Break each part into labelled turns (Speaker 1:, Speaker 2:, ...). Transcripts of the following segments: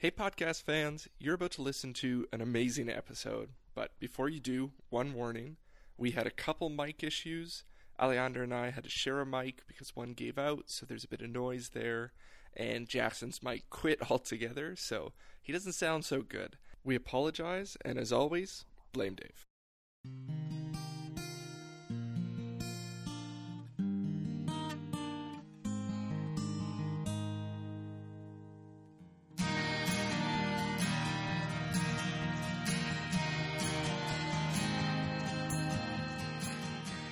Speaker 1: Hey, podcast fans, you're about to listen to an amazing episode. But before you do, one warning we had a couple mic issues. Alejandra and I had to share a mic because one gave out, so there's a bit of noise there. And Jackson's mic quit altogether, so he doesn't sound so good. We apologize, and as always, blame Dave.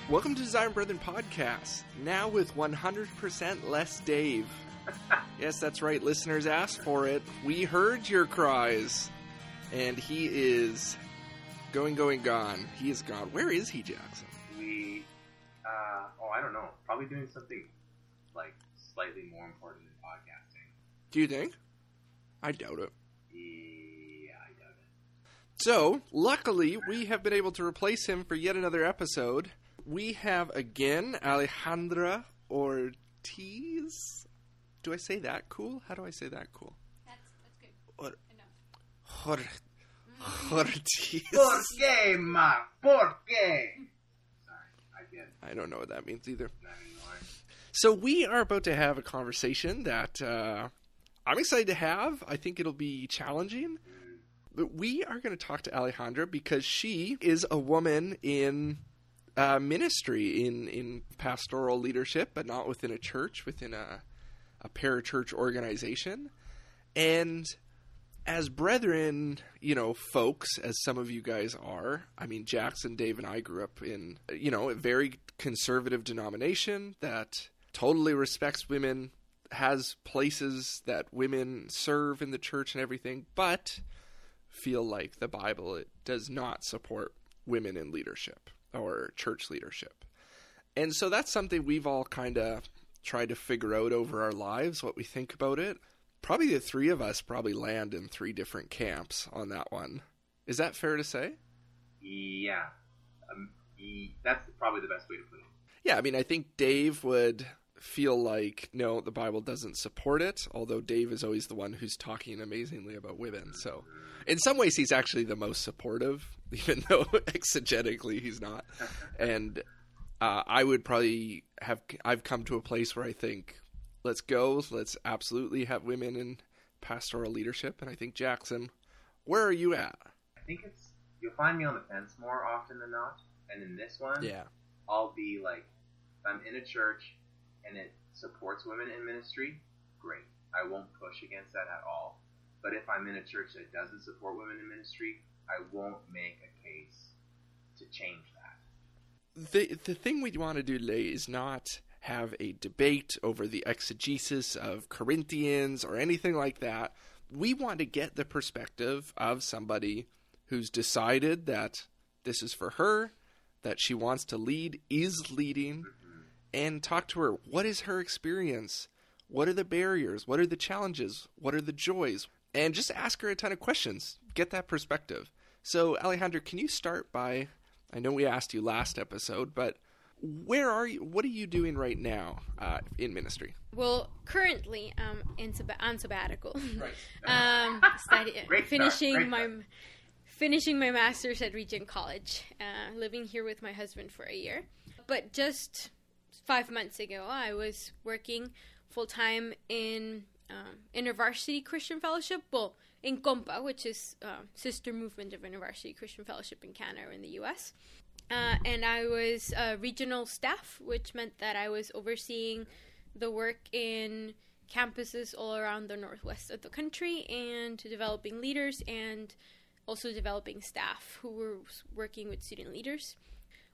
Speaker 1: Welcome to Design Brethren Podcast, now with 100% less Dave. yes, that's right, listeners asked for it. We heard your cries. And he is going, going, gone. He is gone. Where is he, Jackson?
Speaker 2: We, uh, oh, I don't know. Probably doing something like slightly more important than podcasting.
Speaker 1: Do you think? I doubt it.
Speaker 2: Yeah, I doubt it.
Speaker 1: So, luckily, we have been able to replace him for yet another episode. We have again Alejandra Ortiz. Do I say that cool? How do I say that cool?
Speaker 3: That's that's good.
Speaker 1: Or-
Speaker 3: Enough.
Speaker 1: Hor- Ortiz.
Speaker 2: ¿Por qué, ma? ¿Por qué? Sorry, I get
Speaker 1: I don't know what that means either. So we are about to have a conversation that uh, I'm excited to have. I think it'll be challenging. But we are going to talk to Alejandra because she is a woman in uh, ministry, in in pastoral leadership, but not within a church, within a a parachurch organization, and as brethren, you know, folks, as some of you guys are, I mean, Jackson, Dave, and I grew up in, you know, a very conservative denomination that totally respects women, has places that women serve in the church and everything, but feel like the Bible it does not support women in leadership or church leadership. And so that's something we've all kind of tried to figure out over our lives, what we think about it probably the three of us probably land in three different camps on that one. Is that fair to say?
Speaker 2: Yeah, um, that's probably the best way to put it.
Speaker 1: Yeah, I mean, I think Dave would feel like no, the Bible doesn't support it. Although Dave is always the one who's talking amazingly about women, so in some ways he's actually the most supportive, even though exegetically he's not. And uh, I would probably have I've come to a place where I think let's go, let's absolutely have women in pastoral leadership. And I think Jackson, where are you at?
Speaker 2: I think it's you'll find me on the fence more often than not, and in this one,
Speaker 1: Yeah,
Speaker 2: I'll be like, if I'm in a church and it supports women in ministry, great. I won't push against that at all. But if I'm in a church that doesn't support women in ministry, I won't make a case to change that.
Speaker 1: the the thing we want to do today is not have a debate over the exegesis of Corinthians or anything like that. We want to get the perspective of somebody who's decided that this is for her, that she wants to lead, is leading, mm-hmm. And talk to her. What is her experience? What are the barriers? What are the challenges? What are the joys? And just ask her a ton of questions. Get that perspective. So, Alejandra, can you start by I know we asked you last episode, but where are you? What are you doing right now uh, in ministry?
Speaker 3: Well, currently um in sab- on sabbatical.
Speaker 1: Right.
Speaker 3: um, study,
Speaker 2: Great start,
Speaker 3: finishing my finishing my master's at Regent College. Uh, living here with my husband for a year, but just five months ago, I was working full time in um, InterVarsity Christian Fellowship. Well, in Compa, which is uh, sister movement of InterVarsity Christian Fellowship in Canada or in the U.S. Uh, and I was uh, regional staff, which meant that I was overseeing the work in campuses all around the northwest of the country and developing leaders and also developing staff who were working with student leaders.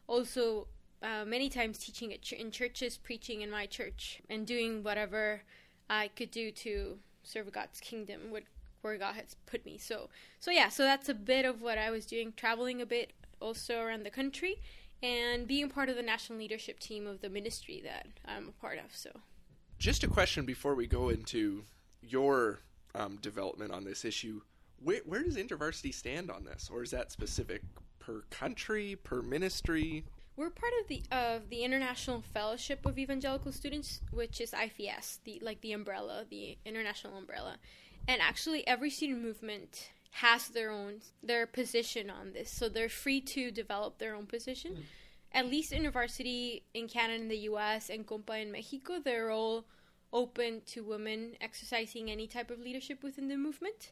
Speaker 3: Also, uh, many times teaching ch- in churches, preaching in my church, and doing whatever I could do to serve God's kingdom, what, where God has put me. So, so yeah, so that's a bit of what I was doing, traveling a bit also around the country, and being part of the national leadership team of the ministry that I'm a part of. So,
Speaker 1: Just a question before we go into your um, development on this issue. Where, where does InterVarsity stand on this, or is that specific per country, per ministry?
Speaker 3: We're part of the of the International Fellowship of Evangelical Students, which is IFES, the like the umbrella, the international umbrella, And actually, every student movement has their own their position on this, so they're free to develop their own position. Mm. At least InterVarsity in Canada and the U.S. and Compa in Mexico, they're all open to women exercising any type of leadership within the movement.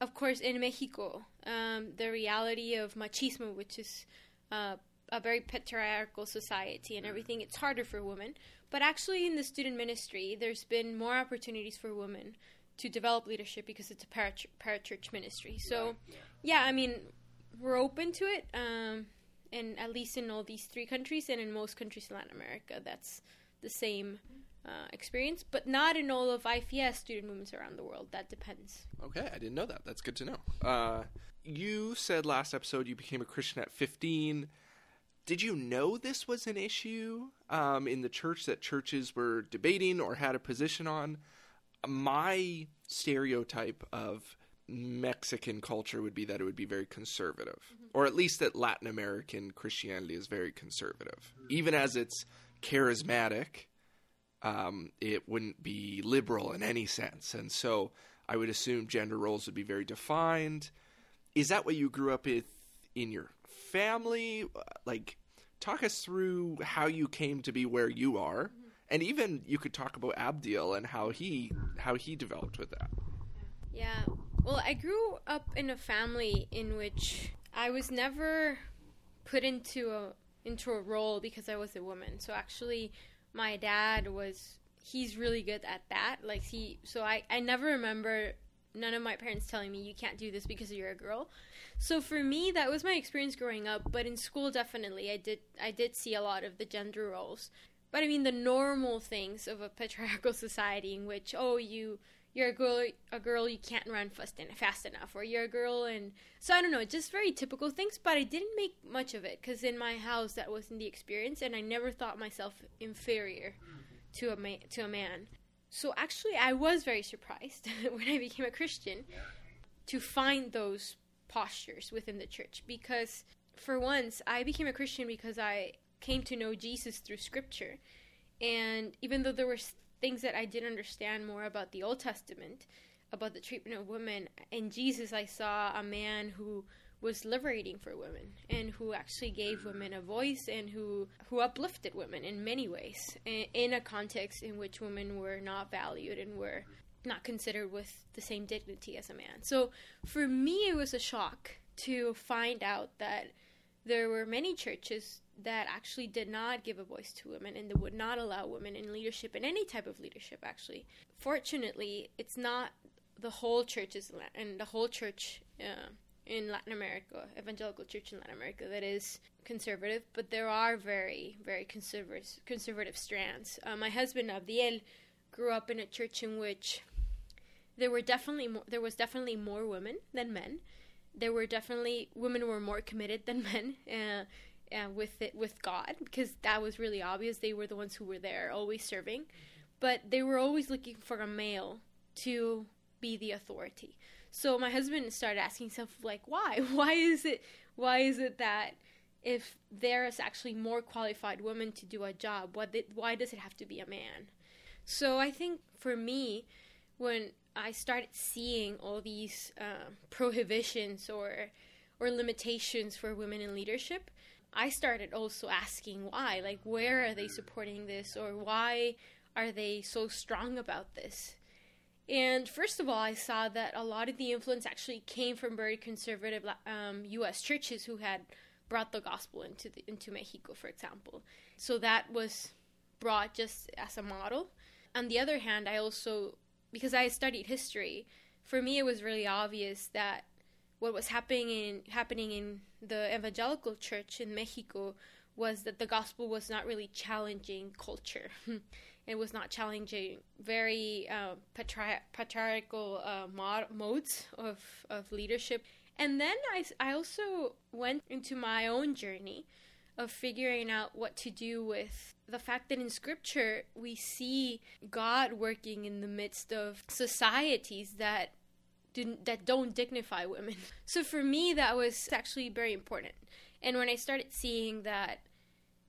Speaker 3: Of course, in Mexico, um, the reality of machismo, which is uh, a very patriarchal society and everything, it's harder for women. But actually, in the student ministry, there's been more opportunities for women to develop leadership because it's a parachurch, parachurch ministry. So, yeah, I mean, we're open to it, um, and at least in all these three countries and in most countries in Latin America, that's the same uh, experience, but not in all of IFES student movements around the world. That depends.
Speaker 1: Okay, I didn't know that. That's good to know. Uh, you said last episode you became a Christian at 15. Did you know this was an issue um, in the church that churches were debating or had a position on? My stereotype of Mexican culture would be that it would be very conservative, mm-hmm. or at least that Latin American Christianity is very conservative. Even as it's charismatic, um, it wouldn't be liberal in any sense. And so I would assume gender roles would be very defined. Is that what you grew up with in your family? Like, talk us through how you came to be where you are. Mm-hmm. And even you could talk about Abdiel and how he how he developed with that.
Speaker 3: Yeah. Well, I grew up in a family in which I was never put into a into a role because I was a woman. So actually my dad was he's really good at that. Like he so I I never remember none of my parents telling me you can't do this because you're a girl. So for me that was my experience growing up, but in school definitely I did I did see a lot of the gender roles. But I mean the normal things of a patriarchal society in which oh you you're a girl a girl you can't run fast, fast enough or you're a girl and so i don't know just very typical things but i didn't make much of it because in my house that wasn't the experience and i never thought myself inferior to a man to a man so actually i was very surprised when i became a christian to find those postures within the church because for once i became a christian because i came to know jesus through scripture and even though there were things that I didn't understand more about the Old Testament, about the treatment of women. In Jesus, I saw a man who was liberating for women and who actually gave women a voice and who who uplifted women in many ways in a context in which women were not valued and were not considered with the same dignity as a man. So for me it was a shock to find out that there were many churches that actually did not give a voice to women and that would not allow women in leadership in any type of leadership actually fortunately it's not the whole churches and the whole church uh, in Latin America, evangelical church in Latin America, that is conservative, but there are very, very conservative conservative strands. Uh, my husband Abdiel grew up in a church in which there were definitely more, there was definitely more women than men. There were definitely women were more committed than men. Uh, uh, with it with God because that was really obvious. They were the ones who were there, always serving, but they were always looking for a male to be the authority. So my husband started asking himself like, why? Why is it? Why is it that if there is actually more qualified women to do a job, why, why does it have to be a man? So I think for me, when I started seeing all these uh, prohibitions or or limitations for women in leadership, I started also asking why. Like, where are they supporting this, or why are they so strong about this? And first of all, I saw that a lot of the influence actually came from very conservative um, U.S. churches who had brought the gospel into the, into Mexico, for example. So that was brought just as a model. On the other hand, I also because I studied history, for me it was really obvious that what was happening in happening in the evangelical church in Mexico was that the gospel was not really challenging culture. it was not challenging very uh, patri- patriarchal uh, mod- modes of, of leadership. And then I, I also went into my own journey of figuring out what to do with the fact that in scripture we see God working in the midst of societies that do, that don't dignify women. So for me, that was actually very important. And when I started seeing that,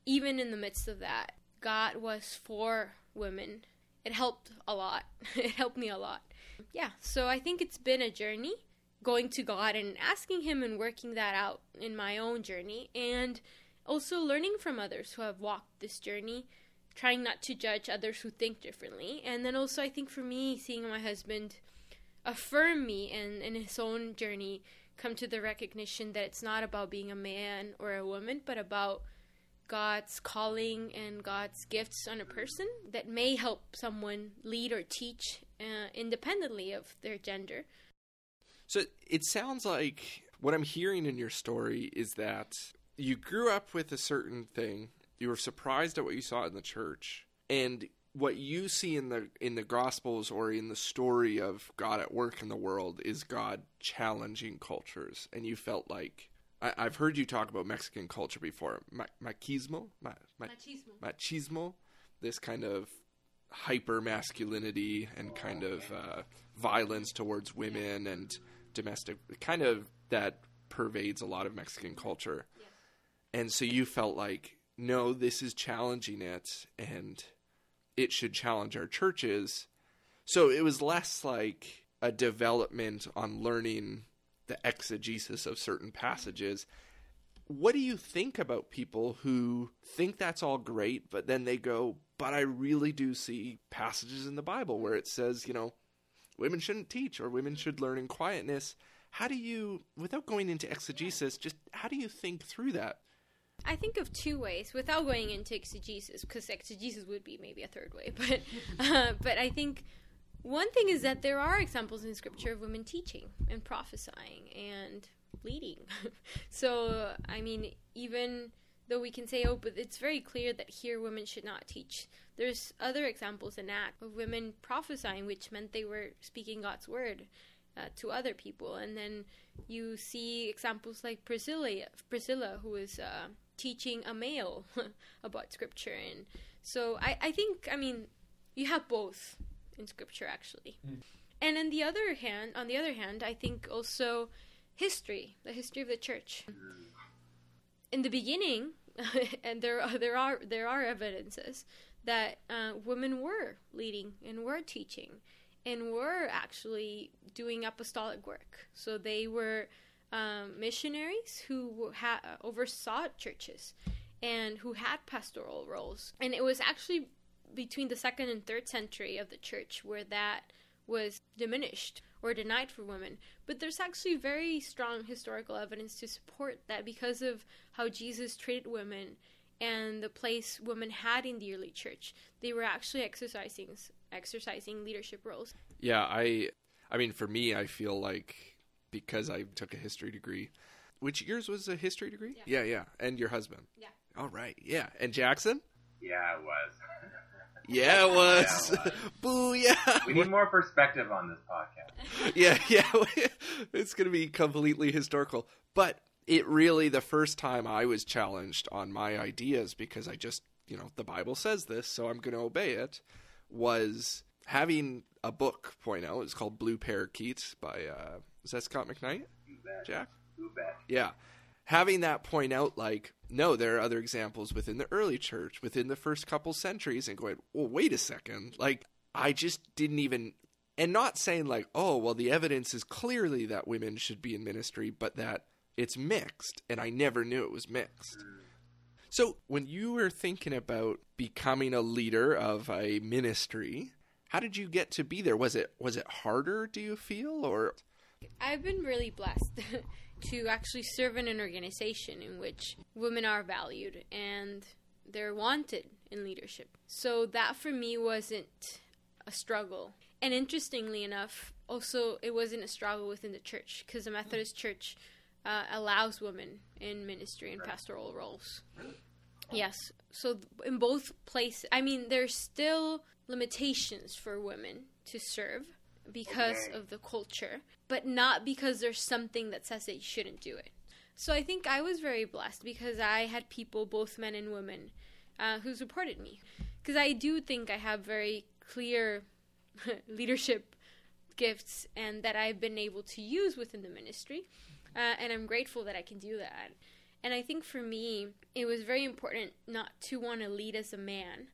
Speaker 3: even in the midst of that, God was for women, it helped a lot. it helped me a lot. Yeah, so I think it's been a journey going to God and asking Him and working that out in my own journey, and also learning from others who have walked this journey, trying not to judge others who think differently. And then also, I think for me, seeing my husband affirm me and in his own journey come to the recognition that it's not about being a man or a woman, but about God's calling and God's gifts on a person that may help someone lead or teach uh, independently of their gender.
Speaker 1: So it sounds like what I'm hearing in your story is that you grew up with a certain thing, you were surprised at what you saw in the church, and what you see in the in the gospels or in the story of God at work in the world is God challenging cultures, and you felt like I, have heard you talk about Mexican culture before, Ma- machismo, Ma- ma- machismo, machismo, this kind of hyper masculinity and kind of uh, violence towards women and domestic, kind of that pervades a lot of Mexican culture, and so you felt like no, this is challenging it and it should challenge our churches. So it was less like a development on learning the exegesis of certain passages. What do you think about people who think that's all great, but then they go, but I really do see passages in the Bible where it says, you know, women shouldn't teach or women should learn in quietness. How do you, without going into exegesis, just how do you think through that?
Speaker 3: I think of two ways without going into exegesis, because exegesis would be maybe a third way. But uh, but I think one thing is that there are examples in Scripture of women teaching and prophesying and leading. so I mean, even though we can say, oh, but it's very clear that here women should not teach. There's other examples in Acts of women prophesying, which meant they were speaking God's word uh, to other people. And then you see examples like Priscilla, Priscilla who is uh, teaching a male about scripture and so I, I think i mean you have both in scripture actually. Mm. and on the other hand on the other hand i think also history the history of the church. In the beginning and there are there are there are evidences that uh, women were leading and were teaching and were actually doing apostolic work. So they were um, missionaries who ha- oversaw churches and who had pastoral roles. And it was actually between the second and third century of the church where that was diminished or denied for women. But there's actually very strong historical evidence to support that because of how Jesus treated women and the place women had in the early church, they were actually exercising exercising leadership roles.
Speaker 1: Yeah, I I mean for me I feel like because I took a history degree. Which yours was a history degree? Yeah, yeah. yeah. And your husband?
Speaker 3: Yeah.
Speaker 1: All right, yeah. And Jackson?
Speaker 2: Yeah, it was.
Speaker 1: yeah, it was. yeah, it was. Boo, yeah.
Speaker 2: We need more perspective on this podcast.
Speaker 1: yeah, yeah. it's going to be completely historical. But it really, the first time I was challenged on my ideas, because I just, you know, the Bible says this, so I'm going to obey it, was having a book point out. It's called Blue Parakeet by uh, is that Scot McKnight? Jack? Yeah. Having that point out, like, no, there are other examples within the early church, within the first couple centuries, and going, well, wait a second. Like, I just didn't even. And not saying, like, oh, well, the evidence is clearly that women should be in ministry, but that it's mixed, and I never knew it was mixed. So, when you were thinking about becoming a leader of a ministry, how did you get to be there? Was it was it harder? Do you feel, or
Speaker 3: I've been really blessed to actually serve in an organization in which women are valued and they're wanted in leadership. So that for me wasn't a struggle. And interestingly enough, also it wasn't a struggle within the church because the Methodist Church uh, allows women in ministry and pastoral roles. Yes. So in both places, I mean, there's still limitations for women to serve because okay. of the culture, but not because there's something that says that you shouldn't do it. So I think I was very blessed because I had people, both men and women, uh, who supported me. Because I do think I have very clear leadership gifts and that I've been able to use within the ministry. Uh, and I'm grateful that I can do that. And I think for me, it was very important not to want to lead as a man,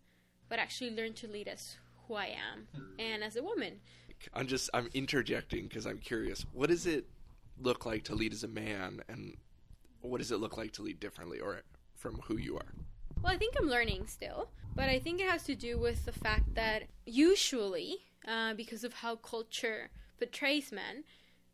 Speaker 3: but actually learn to lead as who I am and as a woman
Speaker 1: like? I'm just I'm interjecting because I'm curious. What does it look like to lead as a man, and what does it look like to lead differently, or from who you are?
Speaker 3: Well, I think I'm learning still, but I think it has to do with the fact that usually, uh, because of how culture portrays men,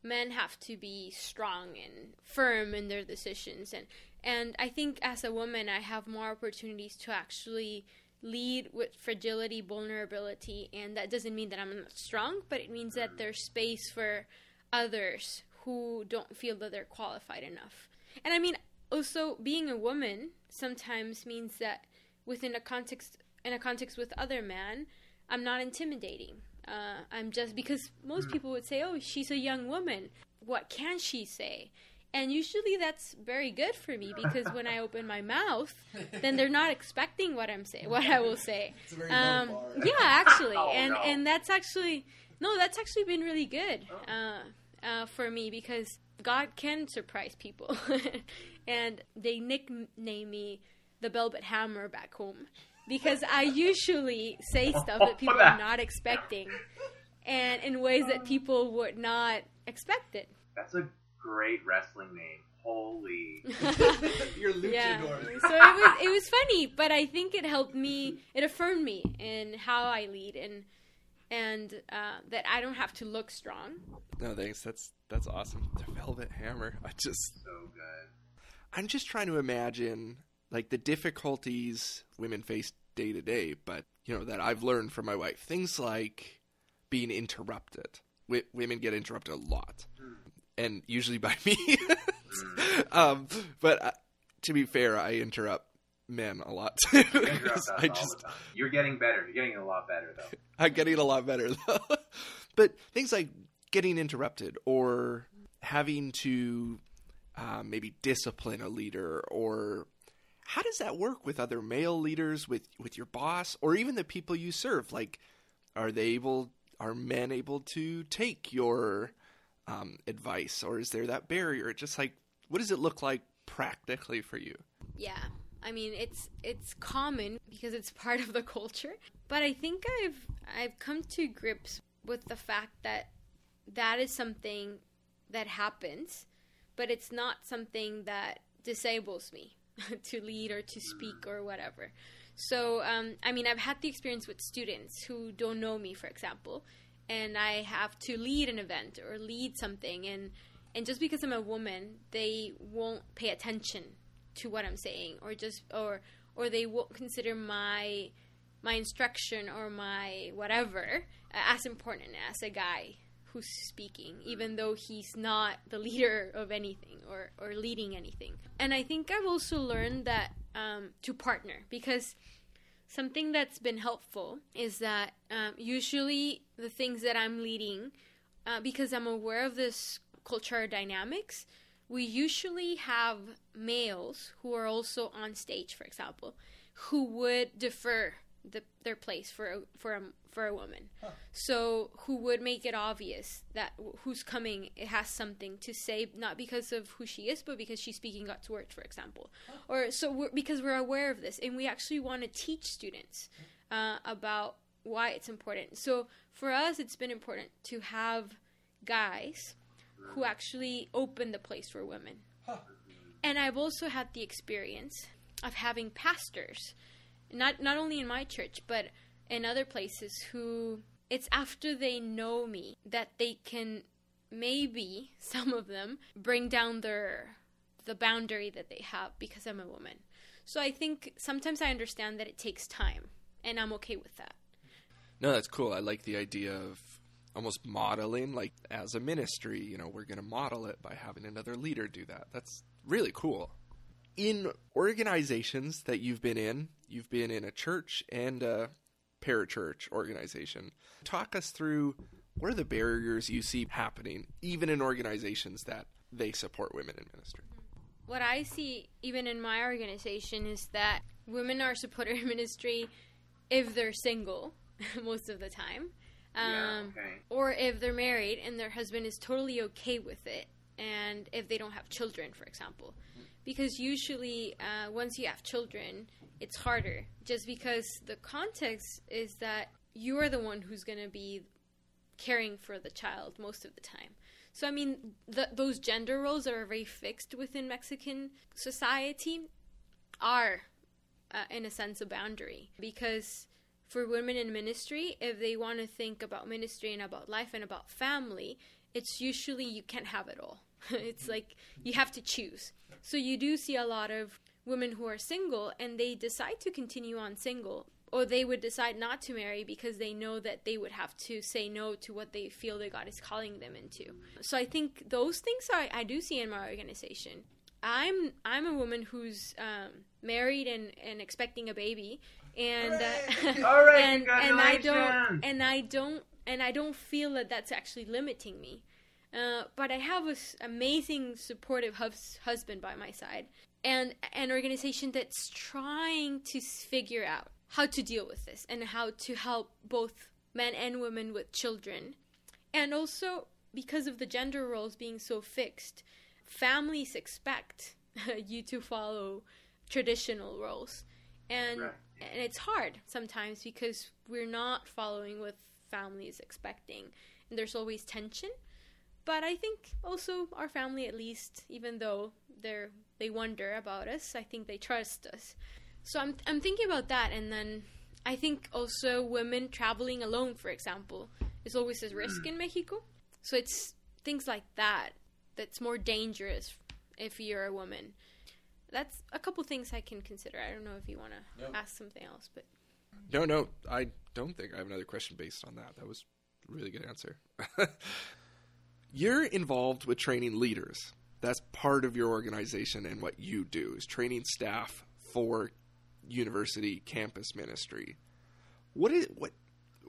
Speaker 3: men have to be strong and firm in their decisions, and and I think as a woman, I have more opportunities to actually lead with fragility, vulnerability, and that doesn't mean that I'm not strong, but it means that there's space for others who don't feel that they're qualified enough. And I mean, also being a woman sometimes means that within a context in a context with other men, I'm not intimidating. Uh, I'm just because most people would say, "Oh, she's a young woman. What can she say?" And usually that's very good for me because when I open my mouth, then they're not expecting what I'm saying, what I will say. Um, yeah, actually,
Speaker 2: Oh,
Speaker 3: and
Speaker 2: no.
Speaker 3: and that's actually no, that's actually been really good uh, uh, for me because God can surprise people, and they nickname me the Velvet Hammer back home because I usually say stuff that people are not expecting, and in ways that people would not expect it.
Speaker 2: That's a great wrestling name. Holy.
Speaker 1: You're
Speaker 3: yeah. So it was it was funny, but I think it helped me. It affirmed me in how I lead and and uh, that I don't have to look strong.
Speaker 1: No, thanks. That's that's awesome. The Velvet Hammer. I just
Speaker 2: so good.
Speaker 1: I'm just trying to imagine like the difficulties women face day to day, but you know that I've learned from my wife. Things like being interrupted. W- women get interrupted a lot, and usually by me. um, but uh, to be fair, I interrupt men a lot too.
Speaker 2: You interrupt
Speaker 1: 'cause
Speaker 2: us
Speaker 1: I just
Speaker 2: you're getting better. You're getting a lot better though.
Speaker 1: I'm getting a lot better though. but things like getting interrupted or having to uh, maybe discipline a leader or how does that work with other male leaders with with your boss or even the people you serve like are they able are men able to take your um, advice or is there that barrier just like what does it look like practically for you
Speaker 3: Yeah. I mean, it's it's common because it's part of the culture, but I think I've I've come to grips with the fact that that is something that happens, but it's not something that disables me to lead or to speak or whatever. So, um, I mean, I've had the experience with students who don't know me, for example, and I have to lead an event or lead something, and and just because I'm a woman, they won't pay attention to what I'm saying, or just or or they won't consider my my instruction or my whatever as important as a guy who's speaking, even though he's not the leader of anything or, or leading anything. And I think I've also learned that um, to partner because something that's been helpful is that um, usually the things that I'm leading, uh, because I'm aware of this culture dynamics, we usually have males who are also on stage, for example, who would defer the, their place for a, for a, for a woman. So who would make it obvious that who's coming it has something to say, not because of who she is, but because she's speaking God's word, for example, or so we're, because we're aware of this and we actually want to teach students uh, about why it's important. So for us, it's been important to have guys who actually open the place for women. And I've also had the experience of having pastors, not not only in my church but in other places, who it's after they know me that they can maybe some of them bring down their the boundary that they have because I'm a woman. So I think sometimes I understand that it takes time, and I'm okay with that.
Speaker 1: No, that's cool. I like the idea of almost modeling, like as a ministry, you know, we're going to model it by having another leader do that. That's really cool. In organizations that you've been in, you've been in a church and a parachurch organization. Talk us through what are the barriers you see happening, even in organizations that they support women in ministry?
Speaker 3: what I see, even in my organization, is that women are supported in ministry if they're single most of the time, um,
Speaker 2: Yeah, okay.
Speaker 3: or if they're married and their husband is totally okay with it, and if they don't have children, for example. Because usually, uh, once you have children, it's harder, just because the context is that you are the one who's going to be caring for the child most of the time. So I mean, those gender roles that are very fixed within Mexican society are, uh, in a sense, a boundary because for women in ministry, if they want to think about ministry and about life and about family, it's usually you can't have it all. it's like you have to choose. So you do see a lot of women who are single and they decide to continue on single or they would decide not to marry because they know that they would have to say no to what they feel that God is calling them into. So I think those things are I do see in my organization. I'm I'm a woman who's um, married and, and expecting a baby, and uh,
Speaker 2: All right,
Speaker 3: and and I don't and I don't and I don't feel that that's actually limiting me. Uh, but I have an amazing, supportive hus- husband by my side, and an organization that's trying to figure out how to deal with this and how to help both men and women with children. And also, because of the gender roles being so fixed, families expect you to follow traditional roles. And
Speaker 2: Right.
Speaker 3: and it's hard sometimes because we're not following what families expecting. And there's always tension. But I think also our family at least, even though they're they wonder about us, I think they trust us. So I'm I'm thinking about that and then I think also women traveling alone, for example, is always a risk hmm. in Mexico. So it's things like that that's more dangerous if you're a woman. That's a couple things I can consider. I don't know if you want to
Speaker 1: No.
Speaker 3: ask something else, but
Speaker 1: No, no, I don't think I have another question based on that. That was a really good answer. You're involved with training leaders. That's part of your organization and what you do is training staff for university campus ministry. What is what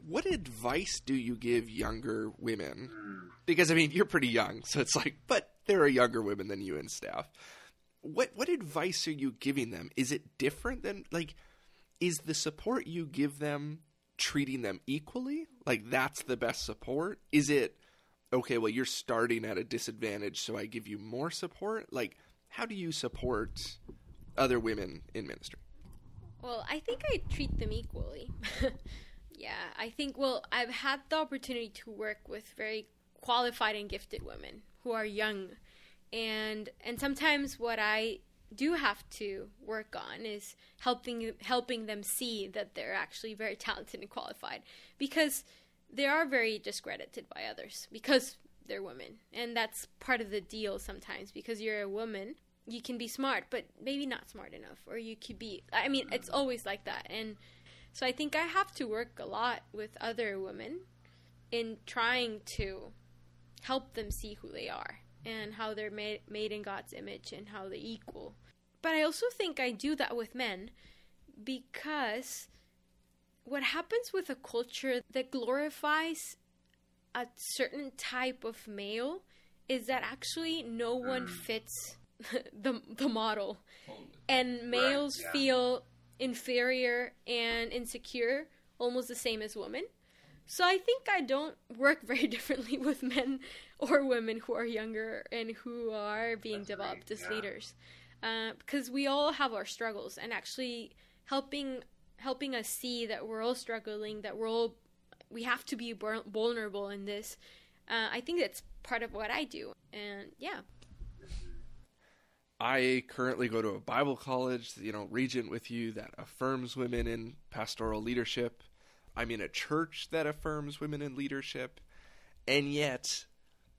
Speaker 1: what advice do you give younger women? Because I mean, you're pretty young, so it's like, but there are younger women than you in staff. What what advice are you giving them? Is it different than like is the support you give them treating them equally? Like that's the best support? Is it okay, well you're starting at a disadvantage so I give you more support? Like how do you support other women in ministry?
Speaker 3: Well, I think I treat them equally. yeah, I think, well, I've had the opportunity to work with very qualified and gifted women who are young. And and sometimes what I do have to work on is helping helping them see that they're actually very talented and qualified because they are very discredited by others because they're women. And that's part of the deal sometimes because you're a woman you can be smart, but maybe not smart enough, or you could be. I mean, mm. it's always like that, and so I think I have to work a lot with other women in trying to help them see who they are and how they're made made in God's image and how they're equal. But I also think I do that with men because what happens with a culture that glorifies a certain type of male is that actually no one fits the the model, and males
Speaker 2: yeah.
Speaker 3: feel inferior and insecure, almost the same as women. So I think I don't work very differently with men or women who are younger and who are being
Speaker 2: That's
Speaker 3: developed as
Speaker 2: yeah.
Speaker 3: leaders, uh, because we all have our struggles, and actually helping helping us see that we're all struggling, that we're all we have to be vulnerable in this. Uh, I think that's part of what I do, and yeah.
Speaker 1: I currently go to a Bible college, you know, regent with you that affirms women in pastoral leadership. I'm in a church that affirms women in leadership. And yet,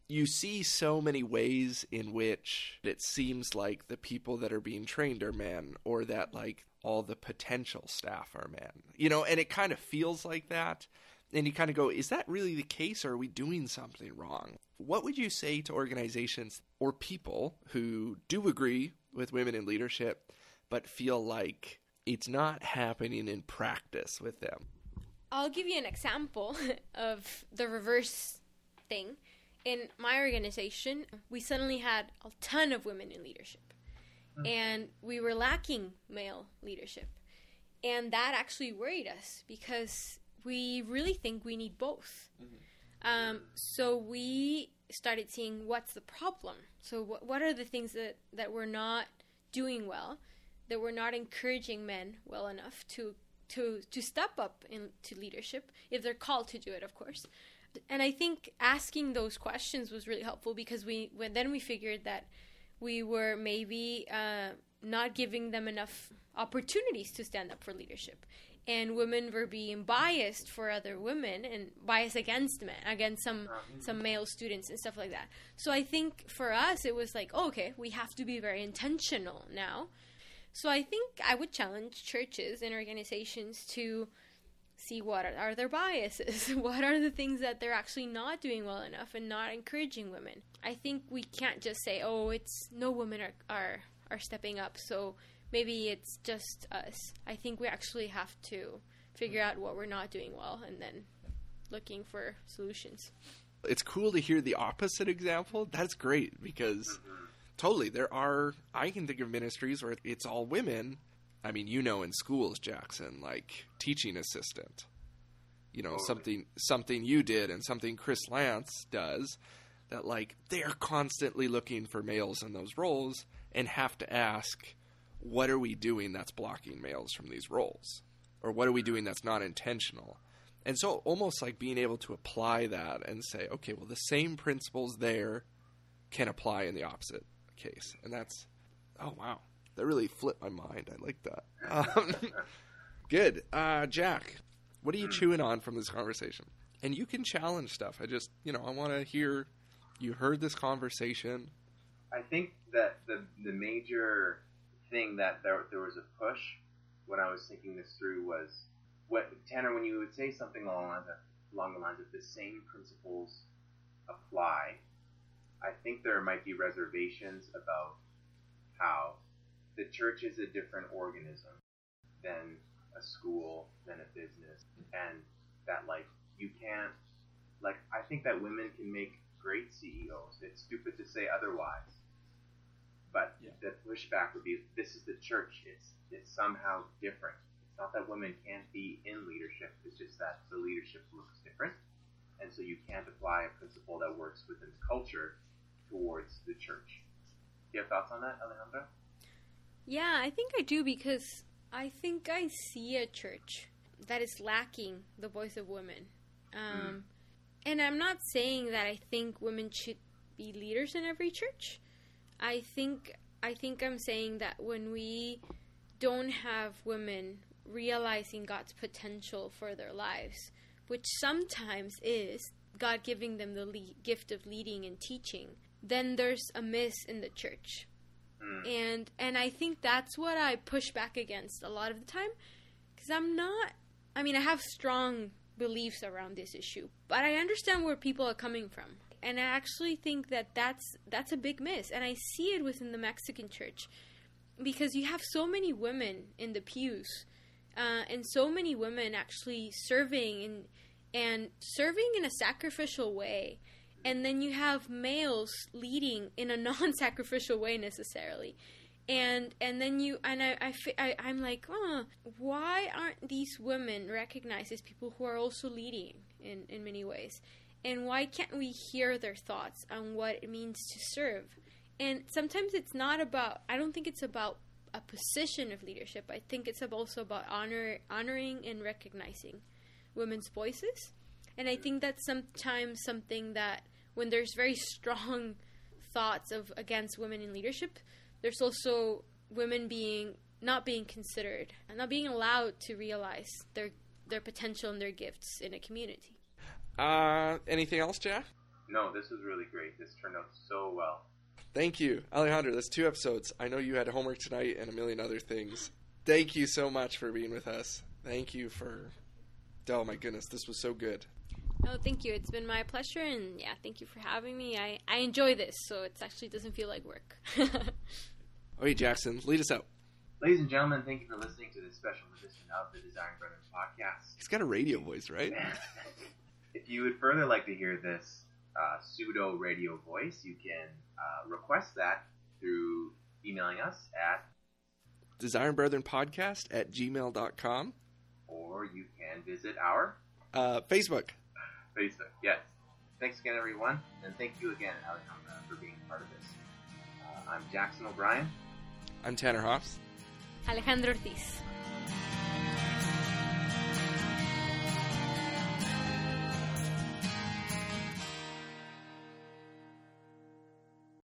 Speaker 1: you see so many ways in which it seems like the people that are being trained are men, or that, like, all the potential staff are men. You know, and it kind of feels like that. And you kind of go, is that really the case, or are we doing something wrong? What would you say to organizations or people who do agree with women in leadership, but feel like it's not happening in practice with them?
Speaker 3: I'll give you an example of the reverse thing. In my organization, we suddenly had a ton of women in leadership, and we were lacking male leadership. And that actually worried us because we really think we need both. Um, so we started seeing what's the problem. So what what are the things that that we're not doing well, that we're not encouraging men well enough to to to step up into leadership if they're called to do it, of course. and I think asking those questions was really helpful because we when then we figured that we were maybe uh, not giving them enough opportunities to stand up for leadership. And women were being biased for other women and biased against men against some some male students and stuff like that. So i think for us it was like oh, okay we have to be very intentional now. So i think i would challenge churches and organizations to see what are, are their biases what are the things that they're actually not doing well enough and not encouraging women i think we can't just say oh it's no women are are, are stepping up so maybe it's just us. I think we actually have to figure out what we're not doing well and then looking for solutions.
Speaker 1: It's cool to hear the opposite example. That's great because totally there are I can think of ministries where it's all women. I mean, you know in schools, Jackson, like teaching assistant. You know, something something you did and something Chris Lance does that like they're constantly looking for males in those roles and have to ask what are we doing that's blocking males from these roles? Or what are we doing that's not intentional? And so almost like being able to apply that and say, okay, well, the same principles there can apply in the opposite case. And that's, oh, wow. That really flipped my mind. I like that. Um, good. Uh, Jack, what are you chewing on from this conversation? And you can challenge stuff. I just, you know, I want to hear you heard this conversation.
Speaker 2: I think that the the major thing that there, there was a push when I was thinking this through was what Tanner, when you would say something along the lines of, along the lines of the same principles apply, I think there might be reservations about how the church is a different organism than a school, than a business, and that like you can't like I think that women can make great CEOs. It's stupid to say otherwise but yeah. the pushback would be this is the church. It's it's somehow different. It's not that women can't be in leadership. It's just that the leadership looks different, and so you can't apply a principle that works within the culture towards the church. Do you have thoughts on that, Alejandra?
Speaker 3: Yeah, I think I do because I think I see a church that is lacking the voice of women. Um, mm. And I'm not saying that I think women should be leaders in every church. I think I think I'm saying that when we don't have women realizing God's potential for their lives, which sometimes is God giving them the le- gift of leading and teaching, then there's a miss in the church. Mm. And and I think that's what I push back against a lot of the time cuz I'm not I mean I have strong beliefs around this issue, but I understand where people are coming from and I actually think that that's that's a big miss, and I see it within the Mexican church because you have so many women in the pews, uh, and so many women actually serving and and serving in a sacrificial way, and then you have males leading in a non-sacrificial way necessarily. And and then you and I, I, I I'm like, why aren't these women recognized as people who are also leading in, in many ways? and why can't we hear their thoughts on what it means to serve? And sometimes it's not about, I don't think it's about a position of leadership. I think it's also about honor, honoring and recognizing women's voices. And I think that's sometimes something that when there's very strong thoughts of against women in leadership, there's also women being not being considered and not being allowed to realize their their potential and their gifts in a community.
Speaker 1: Uh, anything else, Jack?
Speaker 2: No, this was really great. This turned out so well.
Speaker 1: Thank you, Alejandra. That's two episodes. I know you had homework tonight and a million other things. Thank you so much for being with us. Thank you for. Oh my goodness, this was so good.
Speaker 3: Oh, thank you. It's been my pleasure, and yeah, thank you for having me. I, I enjoy this, so it actually doesn't feel like work.
Speaker 1: okay, Jackson, lead us out.
Speaker 2: Ladies and gentlemen, thank you for listening to this special edition of the Desiring Brothers podcast.
Speaker 1: He's got a radio voice, right?
Speaker 2: If you would further like to hear this uh, pseudo radio voice, you can uh, request that through emailing us at
Speaker 1: Desiring Brethren Podcast at gmail.com.
Speaker 2: Or you can visit our
Speaker 1: uh, Facebook.
Speaker 2: Facebook, yes. Thanks again, everyone. And thank you again, Alejandra, for being part of this. Uh, I'm Jackson O'Brien.
Speaker 1: I'm Tanner Hoffs.
Speaker 3: Alejandra Ortiz.